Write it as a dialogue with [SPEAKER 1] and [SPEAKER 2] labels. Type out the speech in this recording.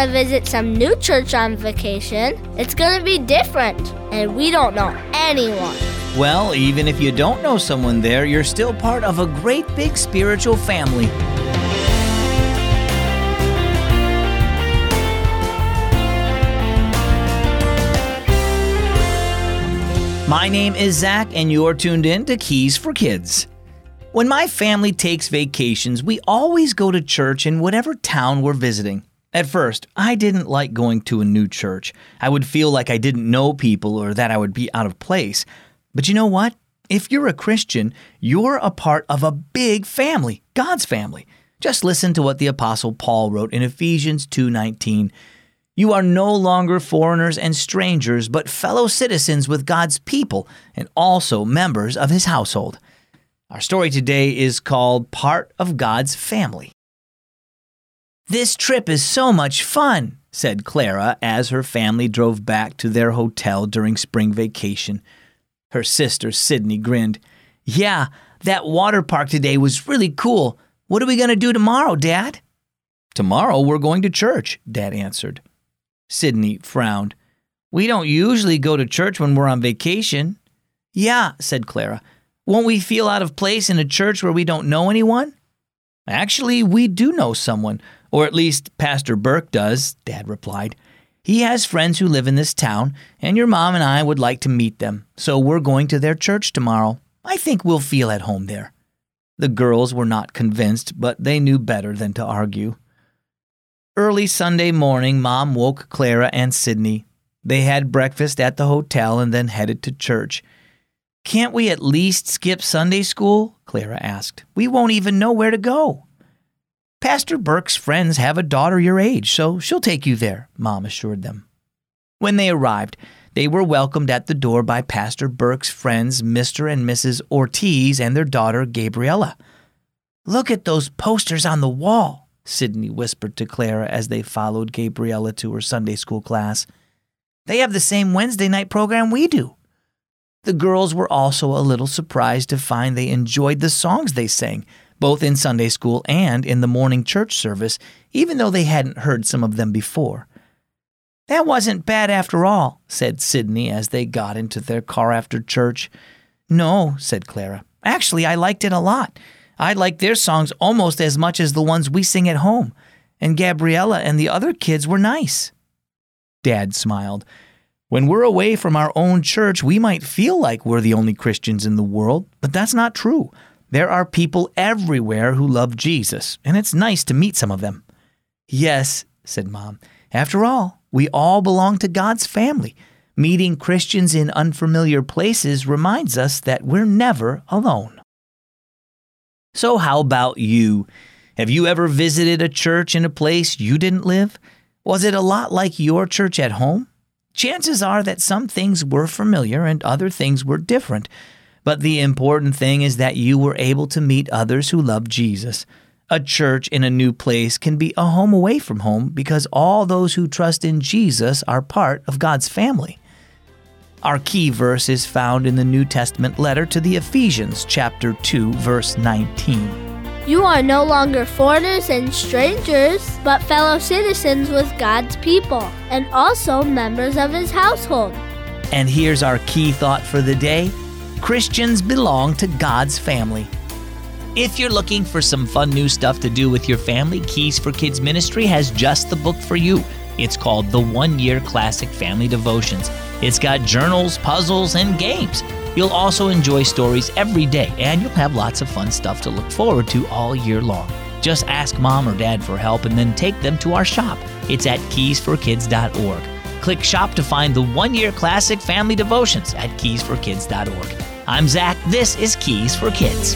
[SPEAKER 1] gonna visit some new church on vacation. It's gonna be different, and we don't know anyone.
[SPEAKER 2] Well, even if you don't know someone there, you're still part of a great big spiritual family. My name is Zach, and you're tuned in to Keys for Kids. When my family takes vacations, we always go to church in whatever town we're visiting. At first, I didn't like going to a new church. I would feel like I didn't know people or that I would be out of place. But you know what? If you're a Christian, you're a part of a big family, God's family. Just listen to what the apostle Paul wrote in Ephesians 2:19. You are no longer foreigners and strangers, but fellow citizens with God's people and also members of his household. Our story today is called Part of God's Family. This trip is so much fun, said Clara as her family drove back to their hotel during spring vacation. Her sister, Sydney, grinned. Yeah, that water park today was really cool. What are we going to do tomorrow, Dad? Tomorrow we're going to church, Dad answered. Sydney frowned. We don't usually go to church when we're on vacation. Yeah, said Clara. Won't we feel out of place in a church where we don't know anyone? Actually, we do know someone, or at least Pastor Burke does, Dad replied. He has friends who live in this town, and your mom and I would like to meet them, so we're going to their church tomorrow. I think we'll feel at home there. The girls were not convinced, but they knew better than to argue. Early Sunday morning, Mom woke Clara and Sydney. They had breakfast at the hotel and then headed to church. Can't we at least skip Sunday school? Clara asked. We won't even know where to go. Pastor Burke's friends have a daughter your age, so she'll take you there, Mom assured them. When they arrived, they were welcomed at the door by Pastor Burke's friends, Mr. and Mrs. Ortiz, and their daughter, Gabriella. Look at those posters on the wall, Sydney whispered to Clara as they followed Gabriella to her Sunday school class. They have the same Wednesday night program we do. The girls were also a little surprised to find they enjoyed the songs they sang, both in Sunday school and in the morning church service, even though they hadn't heard some of them before. That wasn't bad after all, said Sydney as they got into their car after church. No, said Clara. Actually, I liked it a lot. I liked their songs almost as much as the ones we sing at home, and Gabriella and the other kids were nice. Dad smiled. When we're away from our own church, we might feel like we're the only Christians in the world, but that's not true. There are people everywhere who love Jesus, and it's nice to meet some of them. Yes, said Mom. After all, we all belong to God's family. Meeting Christians in unfamiliar places reminds us that we're never alone. So, how about you? Have you ever visited a church in a place you didn't live? Was it a lot like your church at home? Chances are that some things were familiar and other things were different. But the important thing is that you were able to meet others who love Jesus. A church in a new place can be a home away from home because all those who trust in Jesus are part of God's family. Our key verse is found in the New Testament letter to the Ephesians, chapter 2, verse 19.
[SPEAKER 1] You are no longer foreigners and strangers, but fellow citizens with God's people, and also members of his household.
[SPEAKER 2] And here's our key thought for the day Christians belong to God's family. If you're looking for some fun new stuff to do with your family, Keys for Kids Ministry has just the book for you. It's called The One Year Classic Family Devotions. It's got journals, puzzles, and games. You'll also enjoy stories every day, and you'll have lots of fun stuff to look forward to all year long. Just ask mom or dad for help and then take them to our shop. It's at keysforkids.org. Click shop to find the one year classic family devotions at keysforkids.org. I'm Zach. This is Keys for Kids.